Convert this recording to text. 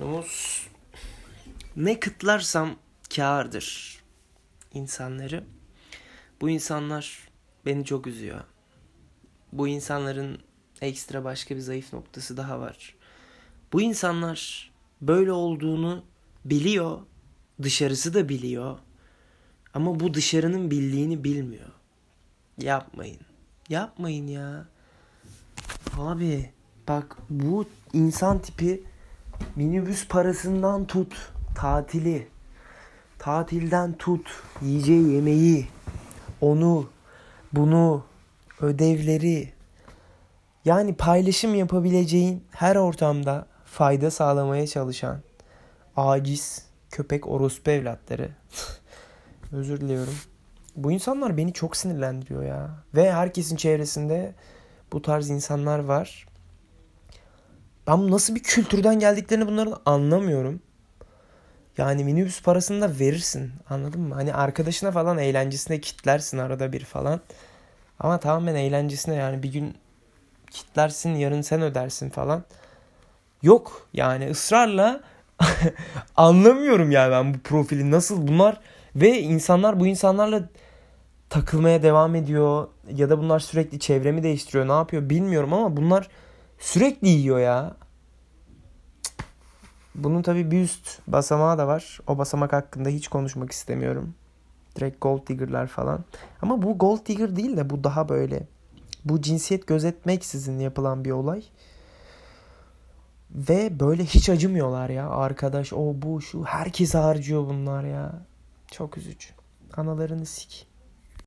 konumuz ne kıtlarsam kârdır insanları. Bu insanlar beni çok üzüyor. Bu insanların ekstra başka bir zayıf noktası daha var. Bu insanlar böyle olduğunu biliyor, dışarısı da biliyor. Ama bu dışarının bildiğini bilmiyor. Yapmayın. Yapmayın ya. Abi bak bu insan tipi minibüs parasından tut tatili. Tatilden tut yiyeceği yemeği onu bunu ödevleri. Yani paylaşım yapabileceğin her ortamda fayda sağlamaya çalışan aciz köpek orospu evlatları. Özür diliyorum. Bu insanlar beni çok sinirlendiriyor ya. Ve herkesin çevresinde bu tarz insanlar var ben nasıl bir kültürden geldiklerini bunların anlamıyorum. Yani minibüs parasını da verirsin. Anladın mı? Hani arkadaşına falan eğlencesine kitlersin arada bir falan. Ama tamamen eğlencesine yani bir gün kitlersin yarın sen ödersin falan. Yok yani ısrarla anlamıyorum yani ben bu profili nasıl bunlar ve insanlar bu insanlarla takılmaya devam ediyor ya da bunlar sürekli çevremi değiştiriyor ne yapıyor bilmiyorum ama bunlar sürekli yiyor ya. Bunun tabii bir üst basamağı da var. O basamak hakkında hiç konuşmak istemiyorum. Direkt gold digger'lar falan. Ama bu gold digger değil de bu daha böyle. Bu cinsiyet gözetmeksizin yapılan bir olay. Ve böyle hiç acımıyorlar ya. Arkadaş o bu şu. Herkes harcıyor bunlar ya. Çok üzücü. Analarını sik.